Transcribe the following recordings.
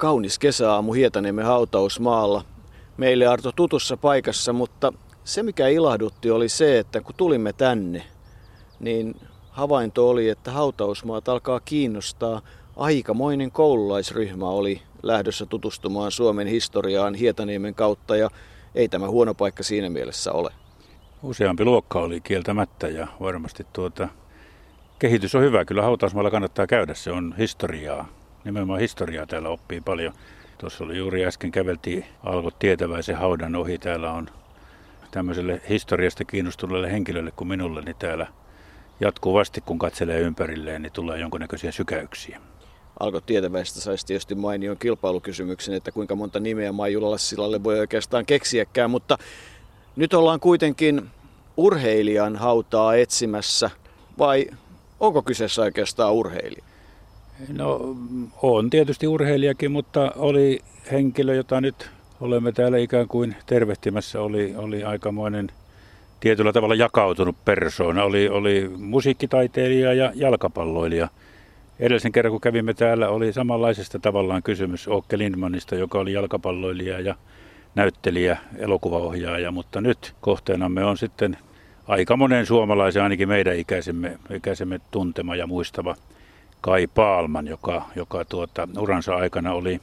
Kaunis kesäaamu Hietaniemen hautausmaalla. Meille Arto tutussa paikassa, mutta se mikä ilahdutti oli se, että kun tulimme tänne, niin havainto oli, että hautausmaat alkaa kiinnostaa. Aikamoinen koululaisryhmä oli lähdössä tutustumaan Suomen historiaan Hietaniemen kautta ja ei tämä huono paikka siinä mielessä ole. Useampi luokka oli kieltämättä ja varmasti tuota, kehitys on hyvä. Kyllä hautausmaalla kannattaa käydä, se on historiaa. Nimenomaan historiaa täällä oppii paljon. Tuossa oli juuri äsken käveltiin alkoi tietäväisen haudan ohi. Täällä on tämmöiselle historiasta kiinnostuneelle henkilölle kuin minulle, niin täällä jatkuvasti kun katselee ympärilleen, niin tulee jonkunnäköisiä sykäyksiä. Alko tietäväistä saisi tietysti mainion kilpailukysymyksen, että kuinka monta nimeä Maijulalassilalle voi oikeastaan keksiäkään, mutta nyt ollaan kuitenkin urheilijan hautaa etsimässä, vai onko kyseessä oikeastaan urheilija? No on tietysti urheilijakin, mutta oli henkilö, jota nyt olemme täällä ikään kuin tervehtimässä, oli, oli aikamoinen tietyllä tavalla jakautunut persoona. Oli, oli musiikkitaiteilija ja jalkapalloilija. Edellisen kerran kun kävimme täällä oli samanlaisesta tavallaan kysymys Åke Lindmanista, joka oli jalkapalloilija ja näyttelijä, elokuvaohjaaja, mutta nyt kohteenamme on sitten aika monen suomalaisen, ainakin meidän ikäisemme, ikäisemme tuntema ja muistava Kai Paalman, joka, joka tuota, uransa aikana oli,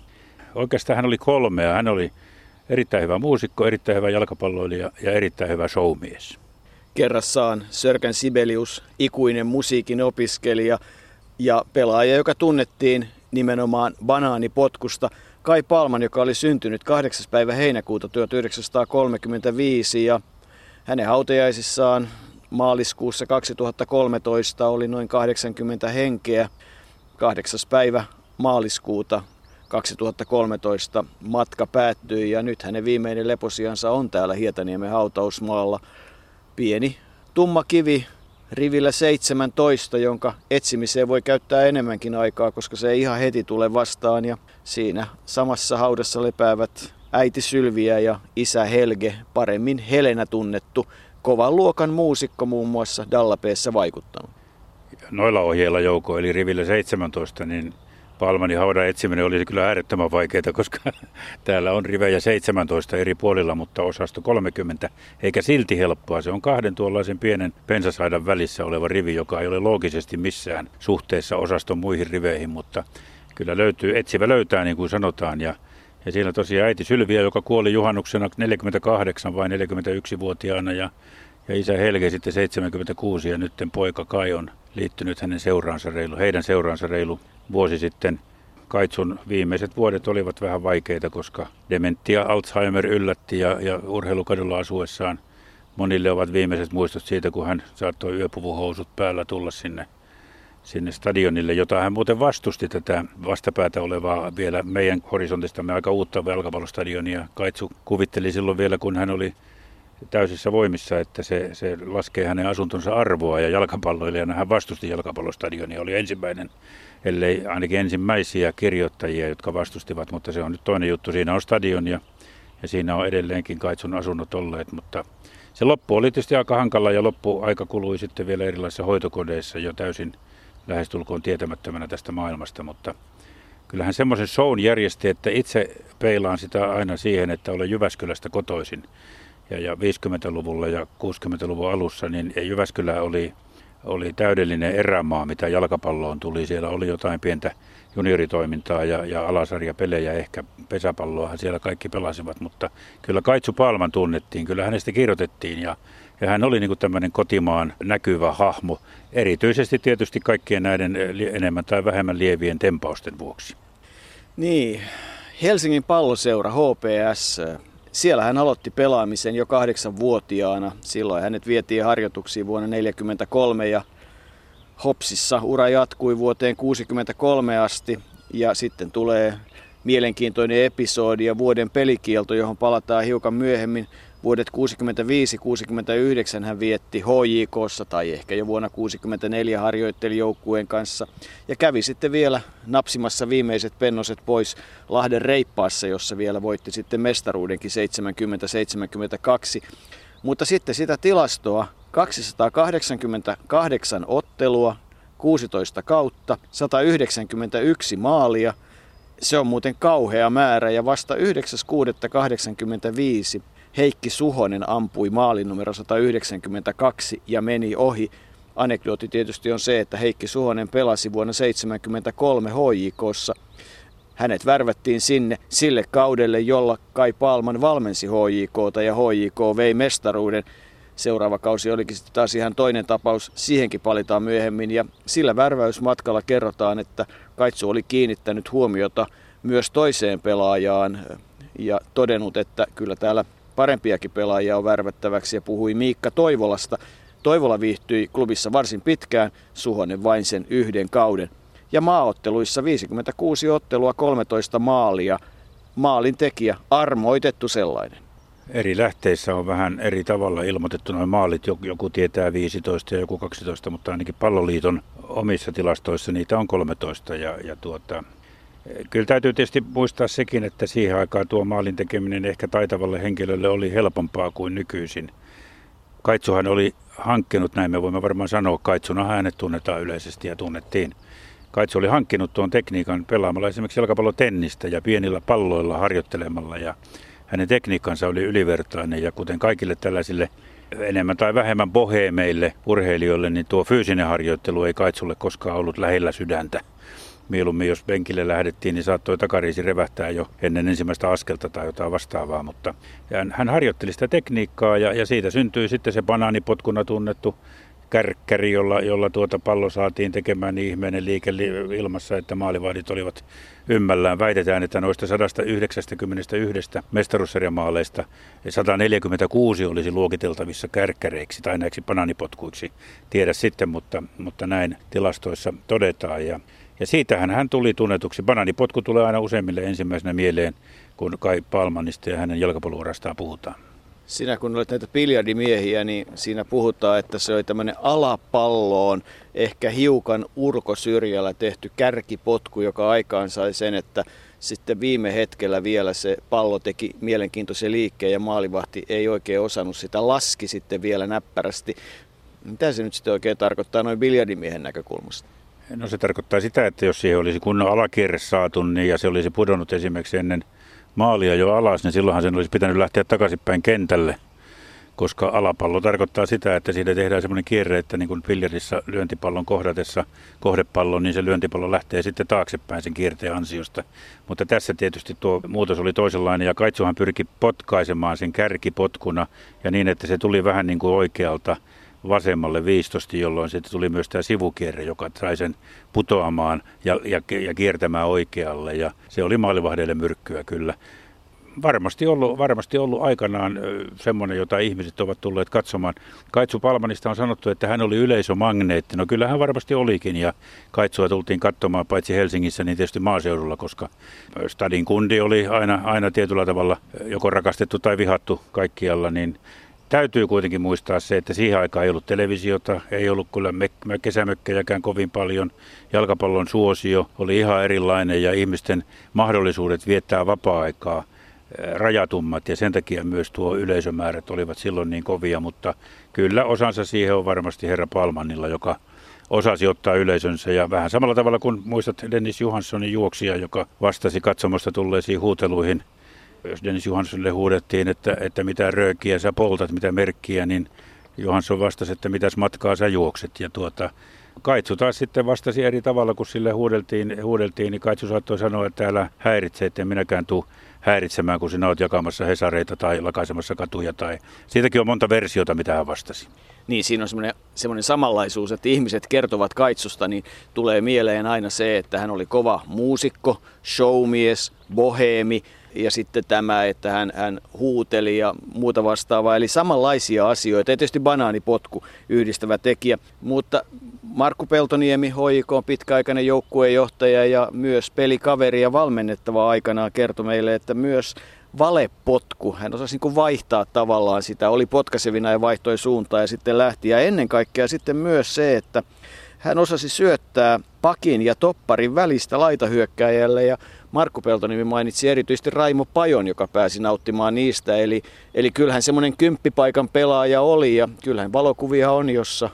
oikeastaan hän oli kolmea. Hän oli erittäin hyvä muusikko, erittäin hyvä jalkapalloilija ja erittäin hyvä showmies. Kerrassaan Sörkän Sibelius, ikuinen musiikin opiskelija ja pelaaja, joka tunnettiin nimenomaan banaanipotkusta. Kai Palman, joka oli syntynyt 8. päivä heinäkuuta 1935 ja hänen hautajaisissaan maaliskuussa 2013 oli noin 80 henkeä. 8. päivä maaliskuuta 2013 matka päättyi ja nyt hänen viimeinen leposiansa on täällä Hietaniemen hautausmaalla. Pieni tumma kivi rivillä 17, jonka etsimiseen voi käyttää enemmänkin aikaa, koska se ei ihan heti tule vastaan. Ja siinä samassa haudassa lepäävät äiti Sylviä ja isä Helge, paremmin Helena tunnettu, kovan luokan muusikko muun muassa Dallapeessa vaikuttanut. Noilla ohjeilla jouko, eli rivillä 17, niin Palmanin haudan etsiminen oli kyllä äärettömän vaikeaa, koska täällä on rivejä 17 eri puolilla, mutta osasto 30, eikä silti helppoa. Se on kahden tuollaisen pienen pensasaidan välissä oleva rivi, joka ei ole loogisesti missään suhteessa osaston muihin riveihin, mutta kyllä löytyy, etsivä löytää niin kuin sanotaan. Ja, ja siellä tosiaan äiti Sylviä, joka kuoli juhannuksena 48 vai 41-vuotiaana ja, ja isä Helge sitten 76 ja nyt poika Kai on liittynyt hänen seuraansa reilu, heidän seuraansa reilu vuosi sitten. Kaitsun viimeiset vuodet olivat vähän vaikeita, koska dementia Alzheimer yllätti ja, ja urheilukadulla asuessaan monille ovat viimeiset muistot siitä, kun hän saattoi yöpuvuhousut päällä tulla sinne, sinne stadionille, jota hän muuten vastusti tätä vastapäätä olevaa vielä meidän horisontistamme aika uutta jalkapallostadionia. Kaitsu kuvitteli silloin vielä, kun hän oli täysissä voimissa, että se, se laskee hänen asuntonsa arvoa ja jalkapalloilijana hän vastusti jalkapallostadionia. Oli ensimmäinen, ellei ainakin ensimmäisiä kirjoittajia, jotka vastustivat, mutta se on nyt toinen juttu. Siinä on stadion ja, ja siinä on edelleenkin Kaitsun asunnot olleet, mutta se loppu oli tietysti aika hankala ja loppu aika kului sitten vielä erilaisissa hoitokodeissa jo täysin lähestulkoon tietämättömänä tästä maailmasta, mutta kyllähän semmoisen shown järjesti, että itse peilaan sitä aina siihen, että olen Jyväskylästä kotoisin ja, ja 50-luvulla ja 60-luvun alussa, niin Jyväskylä oli, oli täydellinen erämaa, mitä jalkapalloon tuli. Siellä oli jotain pientä junioritoimintaa ja, ja alasarjapelejä, ehkä pesäpalloahan siellä kaikki pelasivat, mutta kyllä Kaitsu Palman tunnettiin, kyllä hänestä kirjoitettiin ja, ja hän oli niin tämmöinen kotimaan näkyvä hahmo, erityisesti tietysti kaikkien näiden enemmän tai vähemmän lievien tempausten vuoksi. Niin, Helsingin palloseura HPS siellä hän aloitti pelaamisen jo kahdeksanvuotiaana. Silloin hänet vietiin harjoituksiin vuonna 1943 ja Hopsissa ura jatkui vuoteen 1963 asti ja sitten tulee mielenkiintoinen episodi ja vuoden pelikielto, johon palataan hiukan myöhemmin. Vuodet 65-69 hän vietti HJKssa tai ehkä jo vuonna 64 harjoitteli joukkueen kanssa. Ja kävi sitten vielä napsimassa viimeiset pennoset pois Lahden reippaassa, jossa vielä voitti sitten mestaruudenkin 70-72. Mutta sitten sitä tilastoa 288 ottelua, 16 kautta, 191 maalia Se on muuten kauhea määrä ja vasta 9.6.85 Heikki Suhonen ampui maalin numero 192 ja meni ohi. Anekdooti tietysti on se, että Heikki Suhonen pelasi vuonna 1973 HJKssa. Hänet värvättiin sinne sille kaudelle, jolla Kai Palman valmensi HJKta ja HJK vei mestaruuden. Seuraava kausi olikin sitten taas ihan toinen tapaus, siihenkin palitaan myöhemmin. Ja sillä värväysmatkalla kerrotaan, että Kaitsu oli kiinnittänyt huomiota myös toiseen pelaajaan ja todennut, että kyllä täällä parempiakin pelaajia on värvättäväksi ja puhui Miikka Toivolasta. Toivola viihtyi klubissa varsin pitkään, Suhonen vain sen yhden kauden. Ja maaotteluissa 56 ottelua, 13 maalia. Maalin tekijä, armoitettu sellainen. Eri lähteissä on vähän eri tavalla ilmoitettu noin maalit. Joku tietää 15 ja joku 12, mutta ainakin palloliiton omissa tilastoissa niitä on 13. Ja, ja tuota, Kyllä täytyy tietysti muistaa sekin, että siihen aikaan tuo maalin tekeminen ehkä taitavalle henkilölle oli helpompaa kuin nykyisin. Kaitsuhan oli hankkinut, näin me voimme varmaan sanoa, Kaitsuna hänet tunnetaan yleisesti ja tunnettiin. Kaitsu oli hankkinut tuon tekniikan pelaamalla esimerkiksi jalkapallotennistä ja pienillä palloilla harjoittelemalla ja hänen tekniikkansa oli ylivertainen ja kuten kaikille tällaisille enemmän tai vähemmän boheemeille urheilijoille, niin tuo fyysinen harjoittelu ei Kaitsulle koskaan ollut lähellä sydäntä mieluummin jos penkille lähdettiin, niin saattoi takariisi revähtää jo ennen ensimmäistä askelta tai jotain vastaavaa. Mutta hän harjoitteli sitä tekniikkaa ja, ja siitä syntyi sitten se banaanipotkuna tunnettu kärkkäri, jolla, jolla tuota pallo saatiin tekemään niin ihmeinen liike ilmassa, että maalivahdit olivat ymmällään. Väitetään, että noista 191 mestaruussarjamaaleista 146 olisi luokiteltavissa kärkkäreiksi tai näiksi banaanipotkuiksi. Tiedä sitten, mutta, mutta näin tilastoissa todetaan. Ja ja siitähän hän tuli tunnetuksi. Bananipotku tulee aina useimmille ensimmäisenä mieleen, kun Kai Palmanista ja hänen jalkapalluurastaan puhutaan. Sinä kun olet näitä biljardimiehiä, niin siinä puhutaan, että se oli tämmöinen alapalloon ehkä hiukan urkosyrjällä tehty kärkipotku, joka aikaan sai sen, että sitten viime hetkellä vielä se pallo teki mielenkiintoisen liikkeen ja maalivahti ei oikein osannut sitä, laski sitten vielä näppärästi. Mitä se nyt sitten oikein tarkoittaa noin biljardimiehen näkökulmasta? No se tarkoittaa sitä, että jos siihen olisi kunnon alakierre saatu niin ja se olisi pudonnut esimerkiksi ennen maalia jo alas, niin silloinhan sen olisi pitänyt lähteä takaisinpäin kentälle. Koska alapallo tarkoittaa sitä, että siitä tehdään semmoinen kierre, että niin kuin biljardissa lyöntipallon kohdatessa kohdepallon, niin se lyöntipallo lähtee sitten taaksepäin sen kierteen ansiosta. Mutta tässä tietysti tuo muutos oli toisenlainen ja Kaitsuhan pyrki potkaisemaan sen kärkipotkuna ja niin, että se tuli vähän niin kuin oikealta vasemmalle viistosti, jolloin sitten tuli myös tämä sivukierre, joka sai sen putoamaan ja, ja, ja kiertämään oikealle. Ja se oli maalivahdeille myrkkyä kyllä. Varmasti ollut, varmasti ollut aikanaan semmoinen, jota ihmiset ovat tulleet katsomaan. Kaitsu Palmanista on sanottu, että hän oli yleisömagneetti. No kyllä hän varmasti olikin ja Kaitsua tultiin katsomaan paitsi Helsingissä, niin tietysti maaseudulla, koska stadin kundi oli aina, aina tietyllä tavalla joko rakastettu tai vihattu kaikkialla, niin Täytyy kuitenkin muistaa se, että siihen aikaan ei ollut televisiota, ei ollut kyllä me- kesämökkejäkään kovin paljon. Jalkapallon suosio oli ihan erilainen ja ihmisten mahdollisuudet viettää vapaa-aikaa eh, rajatummat ja sen takia myös tuo yleisömäärät olivat silloin niin kovia, mutta kyllä osansa siihen on varmasti herra Palmanilla, joka osasi ottaa yleisönsä ja vähän samalla tavalla kuin muistat Dennis Johanssonin juoksia, joka vastasi katsomosta tulleisiin huuteluihin jos Dennis Johanssonille huudettiin, että, että mitä röökiä sä poltat, mitä merkkiä, niin Johansson vastasi, että mitäs matkaa sä juokset. Ja tuota, Kaitsu taas sitten vastasi eri tavalla, kun sille huudeltiin, huudeltiin niin Kaitsu saattoi sanoa, että älä häiritse, että minäkään tuu häiritsemään, kun sinä olet jakamassa hesareita tai lakaisemassa katuja. Tai... Siitäkin on monta versiota, mitä hän vastasi. Niin, siinä on semmoinen, semmoinen samanlaisuus, että ihmiset kertovat Kaitsusta, niin tulee mieleen aina se, että hän oli kova muusikko, showmies, boheemi, ja sitten tämä, että hän, hän huuteli ja muuta vastaavaa. Eli samanlaisia asioita. Ja tietysti banaanipotku yhdistävä tekijä. Mutta Markku Peltoniemi, HIK on pitkäaikainen joukkuejohtaja ja myös pelikaveri ja valmennettava aikanaan kertoi meille, että myös valepotku. Hän osasi niin vaihtaa tavallaan sitä, oli potkasevina ja vaihtoi suuntaa ja sitten lähti. Ja ennen kaikkea sitten myös se, että hän osasi syöttää pakin ja topparin välistä laitahyökkääjälle ja Markku Peltonimi mainitsi erityisesti Raimo Pajon, joka pääsi nauttimaan niistä. Eli, eli kyllähän semmoinen kymppipaikan pelaaja oli ja kyllähän valokuvia on, jossa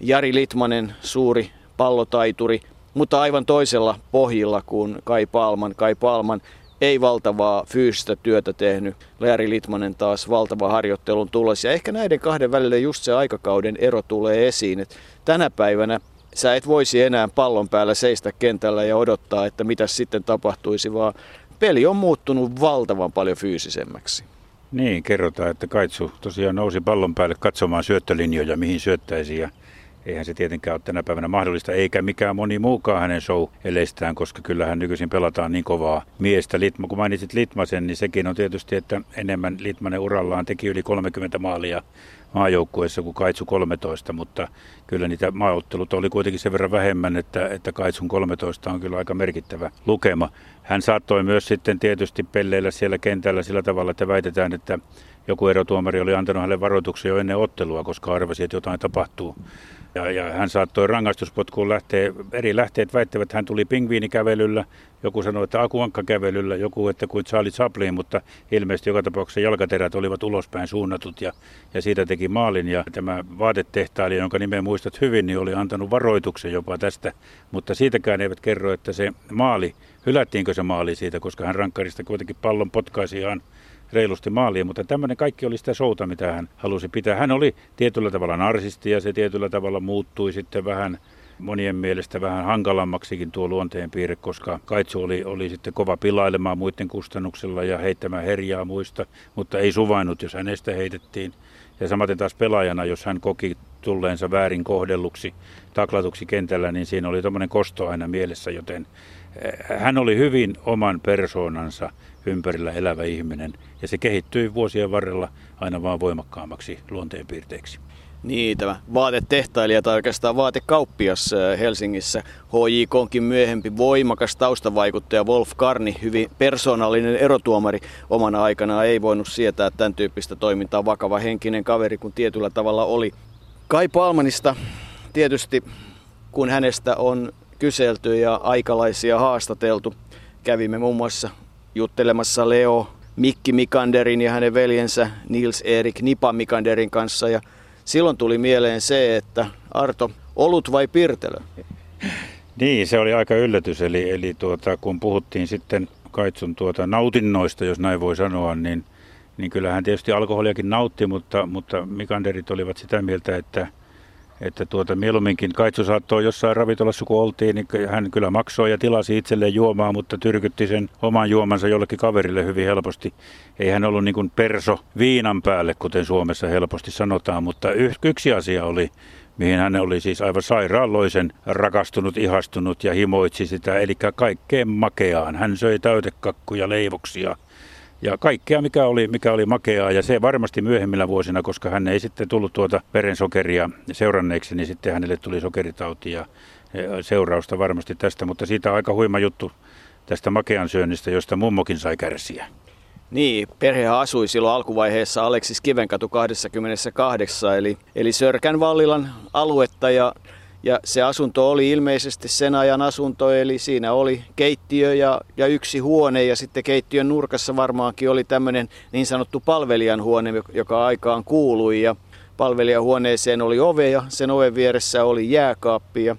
Jari Litmanen, suuri pallotaituri, mutta aivan toisella pohjilla kuin Kai Palman. Kai Palman ei valtavaa fyysistä työtä tehnyt. Leari Litmanen taas valtava harjoittelun tulos. Ja ehkä näiden kahden välillä just se aikakauden ero tulee esiin. Että tänä päivänä sä et voisi enää pallon päällä seistä kentällä ja odottaa, että mitä sitten tapahtuisi, vaan peli on muuttunut valtavan paljon fyysisemmäksi. Niin, kerrotaan, että Kaitsu tosiaan nousi pallon päälle katsomaan syöttölinjoja, mihin syöttäisi ja eihän se tietenkään ole tänä päivänä mahdollista, eikä mikään moni muukaan hänen show-eleistään, koska kyllähän nykyisin pelataan niin kovaa miestä. Litma, kun mainitsit Litmasen, niin sekin on tietysti, että enemmän Litmanen urallaan teki yli 30 maalia maajoukkueessa kuin Kaitsu 13, mutta kyllä niitä maaottelut oli kuitenkin sen verran vähemmän, että, että Kaitsun 13 on kyllä aika merkittävä lukema. Hän saattoi myös sitten tietysti pelleillä siellä kentällä sillä tavalla, että väitetään, että joku erotuomari oli antanut hänelle varoituksen jo ennen ottelua, koska arvasi, että jotain tapahtuu. Ja, ja hän saattoi rangaistuspotkuun lähteä, eri lähteet väittävät, että hän tuli pingviinikävelyllä, joku sanoi, että akuankkakävelyllä, joku, että kuin Charlie Chaplin, mutta ilmeisesti joka tapauksessa jalkaterät olivat ulospäin suunnatut ja, ja siitä teki maalin. Ja tämä vaatetehtailija, jonka nimen muistat hyvin, niin oli antanut varoituksen jopa tästä, mutta siitäkään eivät kerro, että se maali, hylättiinkö se maali siitä, koska hän rankkarista kuitenkin pallon potkaisi ihan reilusti maaliin, mutta tämmöinen kaikki oli sitä souta, mitä hän halusi pitää. Hän oli tietyllä tavalla narsisti ja se tietyllä tavalla muuttui sitten vähän monien mielestä vähän hankalammaksikin tuo luonteen piirre, koska Kaitsu oli, oli sitten kova pilailemaan muiden kustannuksella ja heittämään herjaa muista, mutta ei suvainnut, jos hänestä heitettiin. Ja samaten taas pelaajana, jos hän koki tulleensa väärin kohdelluksi, taklatuksi kentällä, niin siinä oli tuommoinen kosto aina mielessä, joten eh, hän oli hyvin oman persoonansa ympärillä elävä ihminen ja se kehittyi vuosien varrella aina vaan voimakkaammaksi luonteenpiirteeksi. Niin, tämä vaatetehtailija tai oikeastaan vaatekauppias äh, Helsingissä. HJKonkin myöhempi voimakas taustavaikuttaja Wolf Karni, hyvin persoonallinen erotuomari omana aikanaan, ei voinut sietää tämän tyyppistä toimintaa. Vakava henkinen kaveri, kun tietyllä tavalla oli. Kai Palmanista tietysti, kun hänestä on kyselty ja aikalaisia haastateltu, kävimme muun muassa juttelemassa Leo Mikki Mikanderin ja hänen veljensä Nils Erik Nipa Mikanderin kanssa. Ja silloin tuli mieleen se, että Arto, olut vai pirtelö? Niin, se oli aika yllätys. Eli, eli tuota, kun puhuttiin sitten Kaitsun tuota nautinnoista, jos näin voi sanoa, niin, niin kyllähän tietysti alkoholiakin nautti, mutta, mutta Mikanderit olivat sitä mieltä, että – että tuota, mieluumminkin Kaitsu saattoi jossain ravintolassa, kun oltiin, niin hän kyllä maksoi ja tilasi itselleen juomaa, mutta tyrkytti sen oman juomansa jollekin kaverille hyvin helposti. Ei hän ollut niin kuin perso viinan päälle, kuten Suomessa helposti sanotaan, mutta yksi asia oli, mihin hän oli siis aivan sairaaloisen rakastunut, ihastunut ja himoitsi sitä, eli kaikkeen makeaan. Hän söi täytekakkuja, leivoksia, ja kaikkea, mikä oli, mikä oli makeaa. Ja se varmasti myöhemmillä vuosina, koska hän ei sitten tullut tuota verensokeria seuranneeksi, niin sitten hänelle tuli sokeritauti ja seurausta varmasti tästä. Mutta siitä on aika huima juttu tästä makean syönnistä, josta mummokin sai kärsiä. Niin, perhe asui silloin alkuvaiheessa Aleksis Kivenkatu 28, eli, eli Sörkän Vallilan aluetta ja ja se asunto oli ilmeisesti sen ajan asunto, eli siinä oli keittiö ja, ja yksi huone ja sitten keittiön nurkassa varmaankin oli tämmöinen niin sanottu palvelijan huone, joka aikaan kuului. Ja palvelijahuoneeseen oli ove ja sen oven vieressä oli jääkaappi. Ja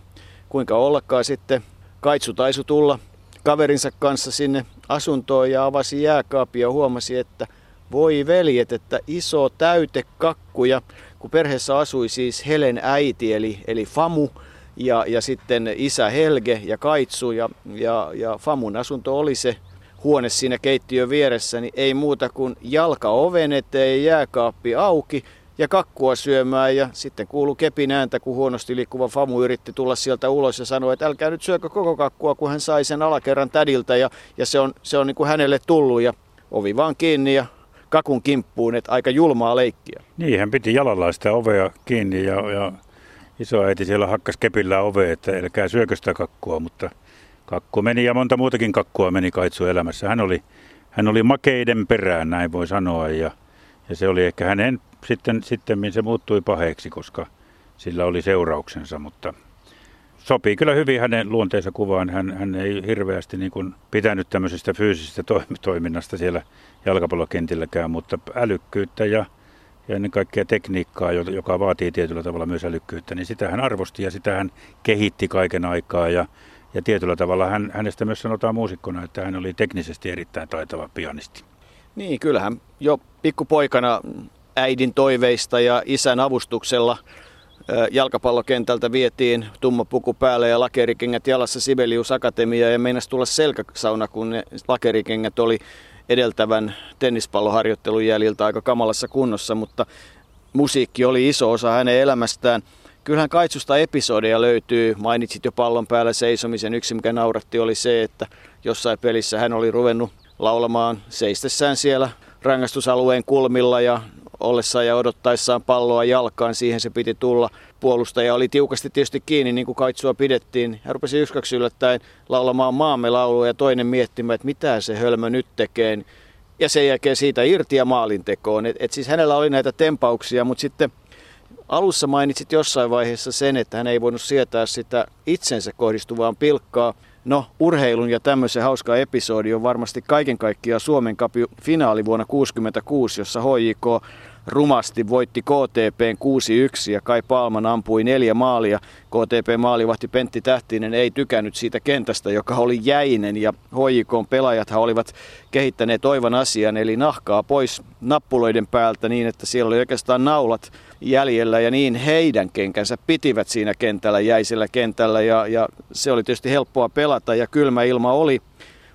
kuinka ollakaan sitten Kaitsu taisu tulla kaverinsa kanssa sinne asuntoon ja avasi jääkaappi ja huomasi, että voi veljet, että iso täytekakku. Ja kun perheessä asui siis Helen äiti eli, eli Famu ja, ja sitten isä Helge ja Kaitsu ja, ja, ja Famun asunto oli se huone siinä keittiön vieressä, niin ei muuta kuin jalka oven eteen, jääkaappi auki ja kakkua syömään ja sitten kuulu kepin ääntä, kun huonosti liikkuva Famu yritti tulla sieltä ulos ja sanoi, että älkää nyt syökö koko kakkua, kun hän sai sen alakerran tädiltä ja, ja se on, se on niin kuin hänelle tullut ja ovi vaan kiinni ja kakun kimppuun, että aika julmaa leikkiä. Niin, hän piti jalalla sitä ovea kiinni ja, ja isoäiti siellä hakkas kepillä ovea, että älkää syökö sitä kakkua, mutta kakku meni ja monta muutakin kakkua meni Kaitsu elämässä. Hän oli, hän oli makeiden perään, näin voi sanoa, ja, ja se oli ehkä hänen sitten, sitten se muuttui paheeksi, koska sillä oli seurauksensa, mutta sopii kyllä hyvin hänen luonteensa kuvaan. Hän, hän ei hirveästi niin kuin pitänyt tämmöisestä fyysisestä toiminnasta siellä jalkapallokentilläkään, mutta älykkyyttä ja, ja ennen kaikkea tekniikkaa, joka vaatii tietyllä tavalla myös älykkyyttä, niin sitä hän arvosti ja sitä hän kehitti kaiken aikaa. Ja, ja tietyllä tavalla hän, hänestä myös sanotaan muusikkona, että hän oli teknisesti erittäin taitava pianisti. Niin, kyllähän jo pikkupoikana äidin toiveista ja isän avustuksella jalkapallokentältä vietiin tumma puku päälle ja lakerikengät jalassa Sibelius Akatemia ja meinasi tulla selkäsauna, kun ne lakerikengät oli edeltävän tennispalloharjoittelun jäljiltä aika kamalassa kunnossa, mutta musiikki oli iso osa hänen elämästään. Kyllähän Kaitsusta episodeja löytyy. Mainitsit jo pallon päällä seisomisen. Yksi, mikä nauratti, oli se, että jossain pelissä hän oli ruvennut laulamaan seistessään siellä rangaistusalueen kulmilla ja ollessaan ja odottaessaan palloa jalkaan, siihen se piti tulla. Puolustaja oli tiukasti tietysti kiinni, niin kuin kaitsua pidettiin. Hän rupesi yskaksi yllättäen laulamaan maamme laulua ja toinen miettimään, että mitä se hölmö nyt tekee. Ja sen jälkeen siitä irti ja maalintekoon. Et, et siis hänellä oli näitä tempauksia, mutta sitten alussa mainitsit jossain vaiheessa sen, että hän ei voinut sietää sitä itsensä kohdistuvaa pilkkaa. No, urheilun ja tämmöisen hauska episodi on varmasti kaiken kaikkiaan Suomen kapi finaali vuonna 1966, jossa HJK rumasti voitti KTPn 6-1 ja Kai Palman ampui neljä maalia. KTP-maalivahti Pentti Tähtinen ei tykännyt siitä kentästä, joka oli jäinen ja HJKn pelaajathan olivat kehittäneet oivan asian, eli nahkaa pois nappuloiden päältä niin, että siellä oli oikeastaan naulat jäljellä ja niin heidän kenkänsä pitivät siinä kentällä, jäisellä kentällä ja, ja se oli tietysti helppoa pelata ja kylmä ilma oli.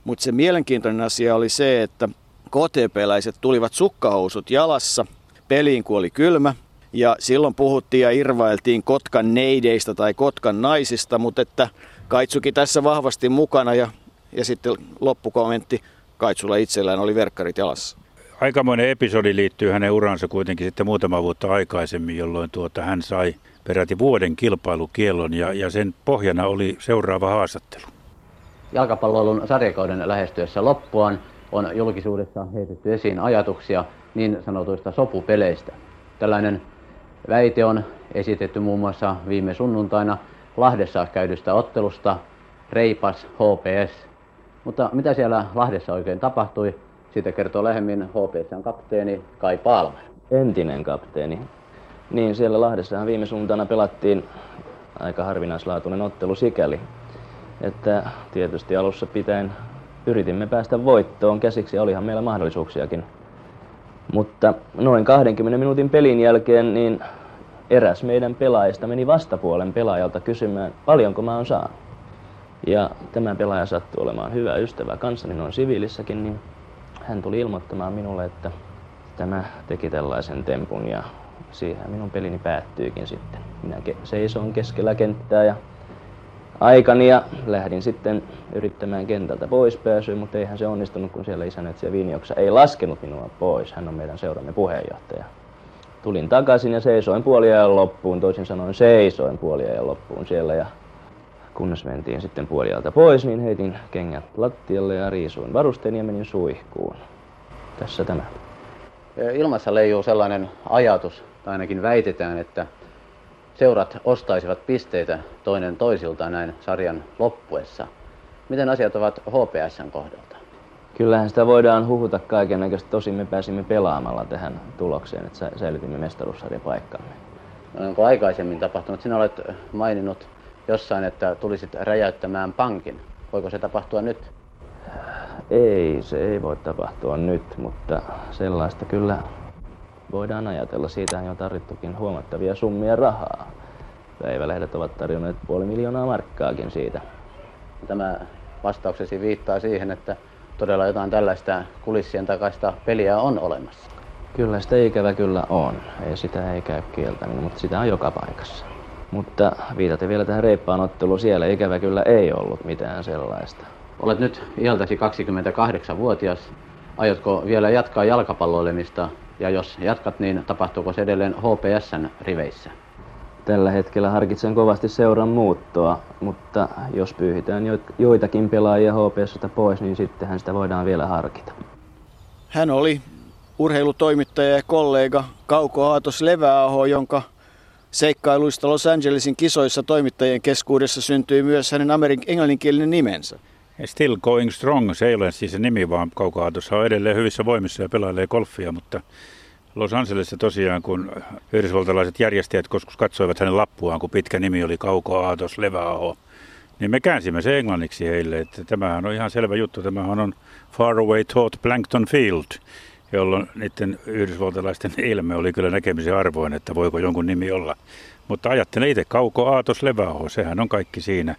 Mutta se mielenkiintoinen asia oli se, että KTP-läiset tulivat sukkahousut jalassa peliin, kun oli kylmä. Ja silloin puhuttiin ja irvailtiin Kotkan neideistä tai Kotkan naisista, mutta että Kaitsuki tässä vahvasti mukana ja, ja sitten loppukommentti, Kaitsulla itsellään oli verkkarit jalassa. Aikamoinen episodi liittyy hänen uransa kuitenkin sitten muutama vuotta aikaisemmin, jolloin tuota, hän sai peräti vuoden kilpailukielon ja, ja sen pohjana oli seuraava haastattelu. Jalkapalloilun sarjakauden lähestyessä loppuaan on julkisuudessa heitetty esiin ajatuksia niin sanotuista sopupeleistä. Tällainen väite on esitetty muun muassa viime sunnuntaina Lahdessa käydystä ottelusta Reipas HPS. Mutta mitä siellä Lahdessa oikein tapahtui, siitä kertoo lähemmin HPSn kapteeni Kai Palmer. Entinen kapteeni. Niin, siellä Lahdessahan viime suuntaina pelattiin aika harvinaislaatuinen ottelu sikäli, että tietysti alussa pitäen yritimme päästä voittoon käsiksi ja olihan meillä mahdollisuuksiakin. Mutta noin 20 minuutin pelin jälkeen niin eräs meidän pelaajista meni vastapuolen pelaajalta kysymään, paljonko mä oon saanut. Ja tämä pelaaja sattui olemaan hyvä ystävä kanssani noin siviilissäkin, niin hän tuli ilmoittamaan minulle, että tämä teki tällaisen tempun ja siihen minun pelini päättyykin sitten. Minä seisoin keskellä kenttää ja aikani ja lähdin sitten yrittämään kentältä pois pääsyä, mutta eihän se onnistunut, kun siellä isännöitsijä Vinjoksa ei laskenut minua pois. Hän on meidän seuramme puheenjohtaja. Tulin takaisin ja seisoin puoliajan loppuun, toisin sanoen seisoin puoliajan loppuun siellä ja kunnes mentiin sitten puolialta pois, niin heitin kengät lattialle ja riisuin varusteeni ja menin suihkuun. Tässä tämä. Ilmassa leijuu sellainen ajatus, tai ainakin väitetään, että seurat ostaisivat pisteitä toinen toisiltaan näin sarjan loppuessa. Miten asiat ovat HPSn kohdalta? Kyllähän sitä voidaan huhuta kaiken näköistä. Tosin me pääsimme pelaamalla tähän tulokseen, että säilytimme mestaruussarjapaikkamme. No, onko aikaisemmin tapahtunut? Sinä olet maininnut jossain, että tulisit räjäyttämään pankin. Voiko se tapahtua nyt? Ei, se ei voi tapahtua nyt, mutta sellaista kyllä voidaan ajatella. Siitä on tarvittukin huomattavia summia rahaa. Päivälehdet ovat tarjonneet puoli miljoonaa markkaakin siitä. Tämä vastauksesi viittaa siihen, että todella jotain tällaista kulissien takaista peliä on olemassa. Kyllä sitä ikävä kyllä on. Ei sitä ei käy kieltäminen, mutta sitä on joka paikassa. Mutta viitaten vielä tähän reippaan otteluun, siellä ikävä kyllä ei ollut mitään sellaista. Olet nyt iältäsi 28-vuotias. Aiotko vielä jatkaa jalkapalloilemista ja jos jatkat, niin tapahtuuko se edelleen HPSn riveissä? Tällä hetkellä harkitsen kovasti seuran muuttoa, mutta jos pyyhitään joitakin pelaajia HPSstä pois, niin sittenhän sitä voidaan vielä harkita. Hän oli urheilutoimittaja ja kollega Kauko Aatos Leväaho, jonka seikkailuista Los Angelesin kisoissa toimittajien keskuudessa syntyi myös hänen amerik- englanninkielinen nimensä. Still Going Strong, se ei ole siis se nimi, vaan Kauko Aatos on edelleen hyvissä voimissa ja pelailee golfia, mutta Los Angelesissa tosiaan, kun yhdysvaltalaiset järjestäjät koskus katsoivat hänen lappuaan, kun pitkä nimi oli Kauko Aatos Leväaho, niin me käänsimme se englanniksi heille, että tämähän on ihan selvä juttu. Tämähän on Faraway Thought Plankton Field, jolloin niiden yhdysvaltalaisten ilme oli kyllä näkemisen arvoin, että voiko jonkun nimi olla. Mutta ajattelen itse Kauko Aatos Leväho, sehän on kaikki siinä.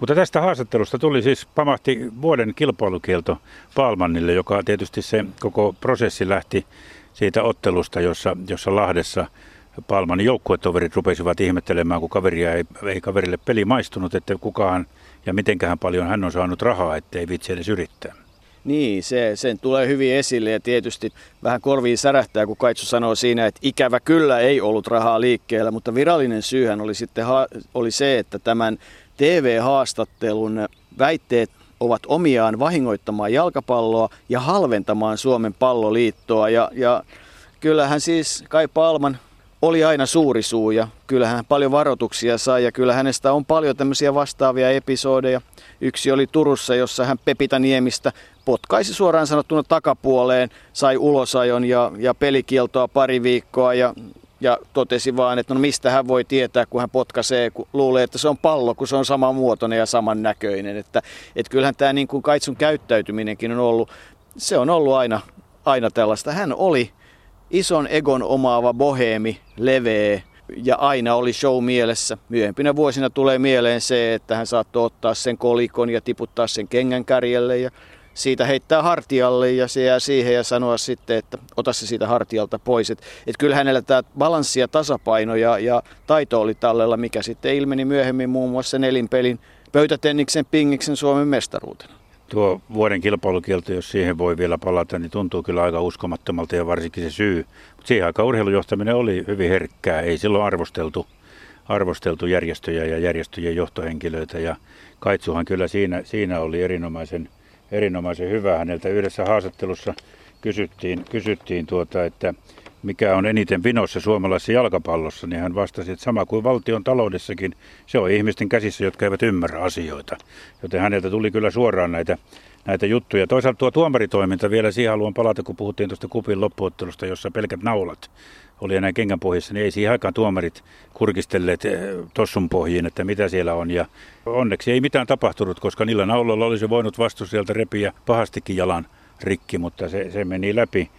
Mutta tästä haastattelusta tuli siis, pamahti vuoden kilpailukielto Palmannille, joka tietysti se koko prosessi lähti siitä ottelusta, jossa, jossa Lahdessa Palmanin joukkuetoverit rupesivat ihmettelemään, kun kaveria ei, ei kaverille peli maistunut, että kukaan ja mitenköhän paljon hän on saanut rahaa, ettei vitsi edes yrittää. Niin, se, sen tulee hyvin esille ja tietysti vähän korviin särähtää, kun Kaitsu sanoo siinä, että ikävä kyllä ei ollut rahaa liikkeellä, mutta virallinen syyhän oli sitten oli se, että tämän TV-haastattelun väitteet ovat omiaan vahingoittamaan jalkapalloa ja halventamaan Suomen palloliittoa. Ja, ja kyllähän siis Kai Palman oli aina suuri suu ja kyllähän hän paljon varoituksia sai ja kyllä hänestä on paljon tämmöisiä vastaavia episodeja. Yksi oli Turussa, jossa hän Pepita Niemistä potkaisi suoraan sanottuna takapuoleen, sai ulosajon ja, ja pelikieltoa pari viikkoa ja ja totesi vaan, että no mistä hän voi tietää, kun hän potkaisee, kun luulee, että se on pallo, kun se on saman muotoinen ja saman näköinen. Että, että kyllähän tämä niin kuin Kaitsun käyttäytyminenkin on ollut, se on ollut aina, aina tällaista. Hän oli ison egon omaava boheemi, leveä ja aina oli show mielessä. Myöhempinä vuosina tulee mieleen se, että hän saattoi ottaa sen kolikon ja tiputtaa sen kengän kärjelle ja siitä heittää hartialle ja se jää siihen ja sanoa sitten, että ota se siitä hartialta pois. Että et kyllä hänellä tämä balanssi ja tasapaino ja, ja taito oli tallella, mikä sitten ilmeni myöhemmin muun muassa nelinpelin pöytätenniksen pingiksen Suomen mestaruutena. Tuo vuoden kilpailukielto, jos siihen voi vielä palata, niin tuntuu kyllä aika uskomattomalta ja varsinkin se syy. Mutta siihen aikaan urheilujohtaminen oli hyvin herkkää, ei silloin arvosteltu, arvosteltu järjestöjä ja järjestöjen johtohenkilöitä. Ja Kaitsuhan kyllä siinä, siinä oli erinomaisen erinomaisen hyvä. Häneltä yhdessä haastattelussa kysyttiin, kysyttiin tuota, että mikä on eniten vinossa suomalaisessa jalkapallossa, niin hän vastasi, että sama kuin valtion taloudessakin, se on ihmisten käsissä, jotka eivät ymmärrä asioita. Joten häneltä tuli kyllä suoraan näitä, näitä juttuja. Toisaalta tuo tuomaritoiminta, vielä siihen haluan palata, kun puhuttiin tuosta kupin loppuottelusta, jossa pelkät naulat oli enää kengän pohjassa, niin ei siihen aikaan tuomarit kurkistelleet eh, tossun pohjiin, että mitä siellä on. Ja onneksi ei mitään tapahtunut, koska niillä nauloilla olisi voinut vastustajalta repiä pahastikin jalan rikki, mutta se, se meni läpi.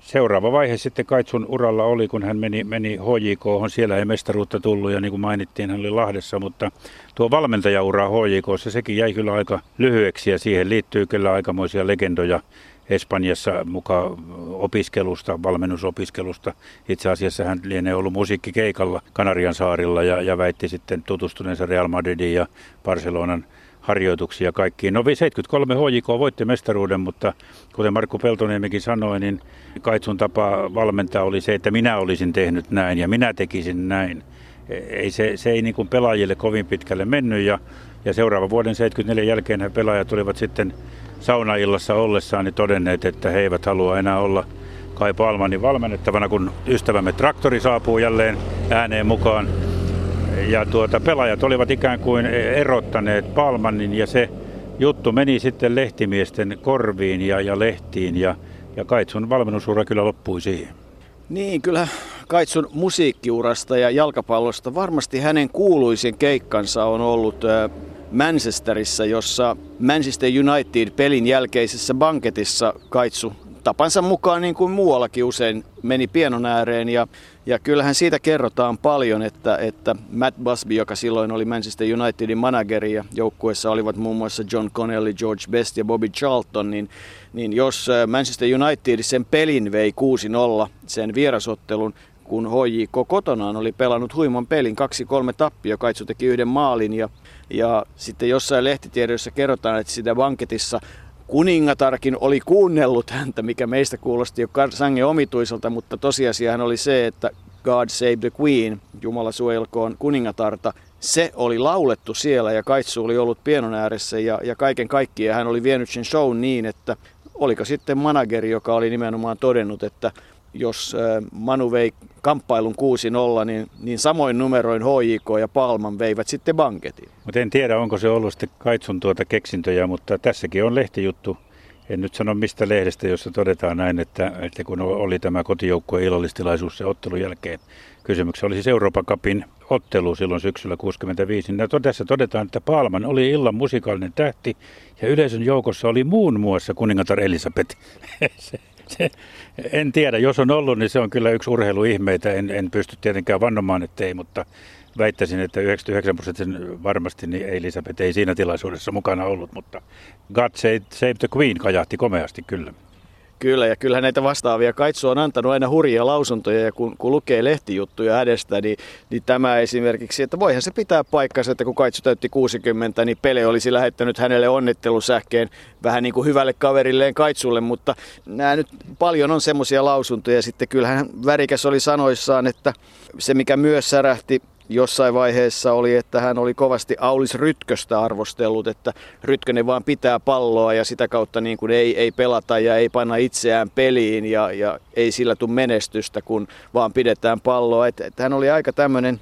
Seuraava vaihe sitten Kaitsun uralla oli, kun hän meni, meni HJK, siellä ei mestaruutta tullut ja niin kuin mainittiin, hän oli Lahdessa, mutta tuo valmentajaura HJK, sekin jäi kyllä aika lyhyeksi ja siihen liittyy kyllä aikamoisia legendoja Espanjassa mukaan opiskelusta, valmennusopiskelusta. Itse asiassa hän lienee ollut musiikkikeikalla Kanarian saarilla ja, ja väitti sitten tutustuneensa Real Madridin ja Barcelonan harjoituksia kaikkiin. No 73 HJK voitti mestaruuden, mutta kuten Markku Peltoniemikin sanoi, niin Kaitsun tapa valmentaa oli se, että minä olisin tehnyt näin ja minä tekisin näin. Ei, se, se ei niin kuin pelaajille kovin pitkälle mennyt ja, ja seuraavan vuoden 74 jälkeen pelaajat olivat sitten saunaillassa ollessaan niin todenneet, että he eivät halua enää olla Kai Palmanin valmennettavana, kun ystävämme traktori saapuu jälleen ääneen mukaan. Ja tuota, pelaajat olivat ikään kuin erottaneet Palmanin ja se juttu meni sitten lehtimiesten korviin ja, ja lehtiin ja, ja Kaitsun valmennusura kyllä loppui siihen. Niin, kyllä Kaitsun musiikkiurasta ja jalkapallosta varmasti hänen kuuluisin keikkansa on ollut Manchesterissa, jossa Manchester United pelin jälkeisessä banketissa Kaitsu tapansa mukaan niin kuin muuallakin usein meni pienon ääreen. Ja, ja kyllähän siitä kerrotaan paljon, että, että Matt Busby, joka silloin oli Manchester Unitedin manageri ja joukkueessa olivat muun muassa John Connelly, George Best ja Bobby Charlton, niin, niin jos äh, Manchester United sen pelin vei 6-0 sen vierasottelun, kun HJK kotonaan oli pelannut huiman pelin, kaksi kolme tappia, Kaitsu teki yhden maalin ja ja sitten jossain lehtitiedossa kerrotaan, että sitä banketissa kuningatarkin oli kuunnellut häntä, mikä meistä kuulosti jo sangen omituiselta, mutta tosiasiahan oli se, että God Save the Queen, Jumala suojelkoon kuningatarta, se oli laulettu siellä ja Kaitsu oli ollut pienon ääressä ja, ja kaiken kaikkiaan hän oli vienyt sen show niin, että oliko sitten manageri, joka oli nimenomaan todennut, että jos Manu vei kamppailun 6-0, niin, niin samoin numeroin HJK ja Palman veivät sitten banketin. Mutta en tiedä, onko se ollut sitten Kaitsun tuota keksintöjä, mutta tässäkin on lehtijuttu en nyt sano mistä lehdestä, jossa todetaan näin, että, että kun oli tämä kotijoukkueen illallistilaisuus se ottelun jälkeen, kysymyksessä oli siis Euroopan Cupin ottelu silloin syksyllä 65, niin tässä todetaan, että Palman oli illan musikaalinen tähti ja yleisön joukossa oli muun muassa kuningatar Elisabeth. en tiedä, jos on ollut, niin se on kyllä yksi urheiluihmeitä. En, en pysty tietenkään vannomaan, että ei, mutta väittäisin, että 99 prosentin varmasti niin Elisabeth ei siinä tilaisuudessa mukana ollut, mutta God Save, Save the Queen kajahti komeasti kyllä. Kyllä, ja kyllähän näitä vastaavia Kaitsu on antanut aina hurjia lausuntoja, ja kun, kun lukee lehtijuttuja hänestä, niin, niin tämä esimerkiksi, että voihan se pitää paikkansa, että kun Kaitsu täytti 60, niin Pele olisi lähettänyt hänelle onnittelusähkeen vähän niin kuin hyvälle kaverilleen Kaitsulle, mutta nämä nyt paljon on semmoisia lausuntoja. Sitten kyllähän värikäs oli sanoissaan, että se mikä myös särähti jossain vaiheessa oli, että hän oli kovasti Aulis Rytköstä arvostellut, että Rytkönen vaan pitää palloa ja sitä kautta niin kuin ei, ei pelata ja ei panna itseään peliin ja, ja ei sillä tule menestystä, kun vaan pidetään palloa. Että, että hän oli aika tämmöinen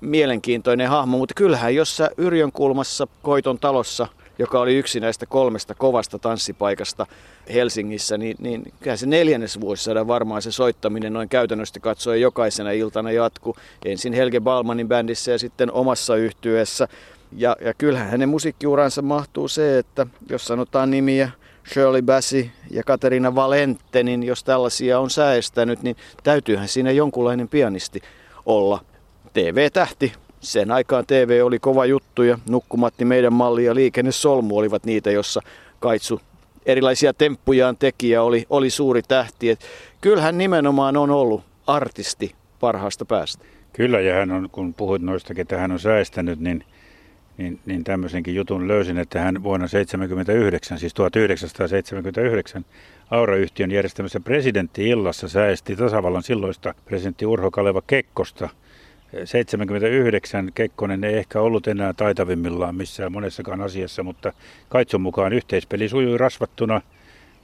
mielenkiintoinen hahmo, mutta kyllähän jos sä Yrjön kulmassa Koiton talossa – joka oli yksi näistä kolmesta kovasta tanssipaikasta Helsingissä, niin, niin kyllä se neljännes vuosisadan varmaan se soittaminen noin käytännössä katsoen jokaisena iltana jatku. Ensin Helge Balmanin bändissä ja sitten omassa yhtyessä. Ja, ja kyllähän hänen musiikkiuransa mahtuu se, että jos sanotaan nimiä Shirley Bassey ja Katerina Valente, niin jos tällaisia on säästänyt, niin täytyyhän siinä jonkunlainen pianisti olla. TV-tähti, sen aikaan TV oli kova juttu ja Nukkumatti meidän malli ja Liikenne Solmu olivat niitä, jossa Kaitsu erilaisia temppujaan tekijä oli, oli suuri tähti. Et kyllähän nimenomaan on ollut artisti parhaasta päästä. Kyllä, ja hän on, kun puhuit noista, ketä hän on säästänyt, niin, niin, niin tämmöisenkin jutun löysin, että hän vuonna 1979, siis 1979, Aura-yhtiön järjestämässä presidentti-illassa säästi tasavallan silloista presidentti Urho Kaleva Kekkosta – 79 Kekkonen ei ehkä ollut enää taitavimmillaan missään monessakaan asiassa, mutta Kaitson mukaan yhteispeli sujui rasvattuna.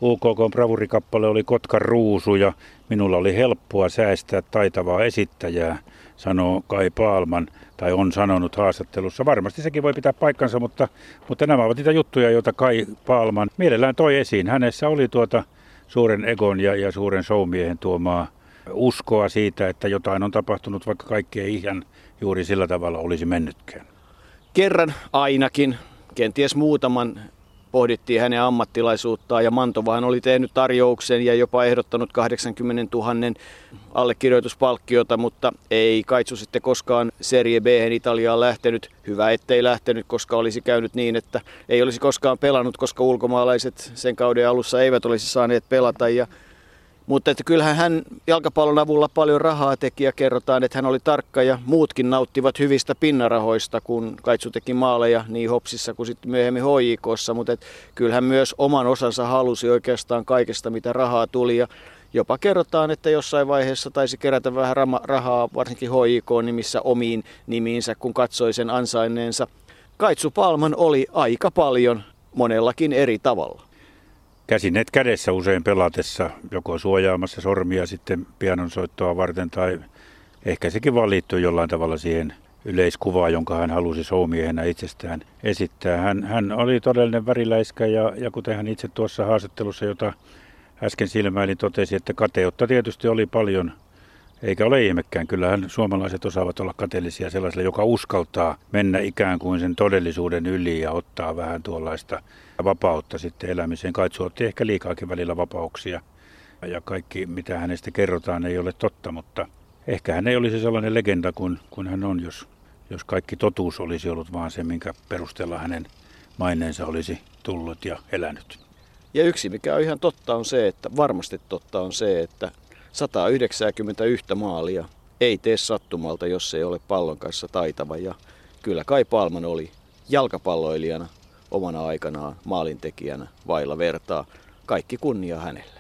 UKK bravurikappale oli Kotkan ruusu ja minulla oli helppoa säästää taitavaa esittäjää, sanoo Kai Paalman, tai on sanonut haastattelussa. Varmasti sekin voi pitää paikkansa, mutta, mutta nämä ovat niitä juttuja, joita Kai Paalman mielellään toi esiin. Hänessä oli tuota suuren egon ja, ja suuren showmiehen tuomaa uskoa siitä, että jotain on tapahtunut, vaikka kaikki ei ihan juuri sillä tavalla olisi mennytkään. Kerran ainakin, kenties muutaman pohdittiin hänen ammattilaisuuttaan ja Mantovahan oli tehnyt tarjouksen ja jopa ehdottanut 80 000 allekirjoituspalkkiota, mutta ei Kaitsu sitten koskaan Serie B Italiaan lähtenyt. Hyvä ettei lähtenyt, koska olisi käynyt niin, että ei olisi koskaan pelannut, koska ulkomaalaiset sen kauden alussa eivät olisi saaneet pelata ja mutta että kyllähän hän jalkapallon avulla paljon rahaa teki ja kerrotaan, että hän oli tarkka ja muutkin nauttivat hyvistä pinnarahoista, kun Kaitsu teki maaleja niin Hopsissa kuin sitten myöhemmin HJKssa. Mutta että kyllähän myös oman osansa halusi oikeastaan kaikesta, mitä rahaa tuli. Ja jopa kerrotaan, että jossain vaiheessa taisi kerätä vähän rahaa, varsinkin HJK-nimissä omiin nimiinsä, kun katsoi sen ansainneensa. Kaitsu Palman oli aika paljon monellakin eri tavalla käsineet kädessä usein pelatessa, joko suojaamassa sormia sitten pianonsoittoa varten tai ehkä sekin vaan liittyy jollain tavalla siihen yleiskuvaan, jonka hän halusi soumiehenä itsestään esittää. Hän, hän oli todellinen väriläiskä ja, ja kuten hän itse tuossa haastattelussa, jota äsken silmäilin, totesi, että kateutta tietysti oli paljon – eikä ole ihmekään. Kyllähän suomalaiset osaavat olla kateellisia sellaiselle, joka uskaltaa mennä ikään kuin sen todellisuuden yli ja ottaa vähän tuollaista vapautta sitten elämiseen. Kaitsu otti ehkä liikaakin välillä vapauksia. Ja kaikki, mitä hänestä kerrotaan, ei ole totta, mutta ehkä hän ei olisi sellainen legenda kuin, kuin hän on, jos, jos kaikki totuus olisi ollut vaan se, minkä perusteella hänen maineensa olisi tullut ja elänyt. Ja yksi, mikä on ihan totta, on se, että varmasti totta on se, että 191 maalia ei tee sattumalta, jos ei ole pallon kanssa taitava. Ja kyllä Kai Palman oli jalkapalloilijana omana aikanaan maalintekijänä vailla vertaa. Kaikki kunnia hänelle.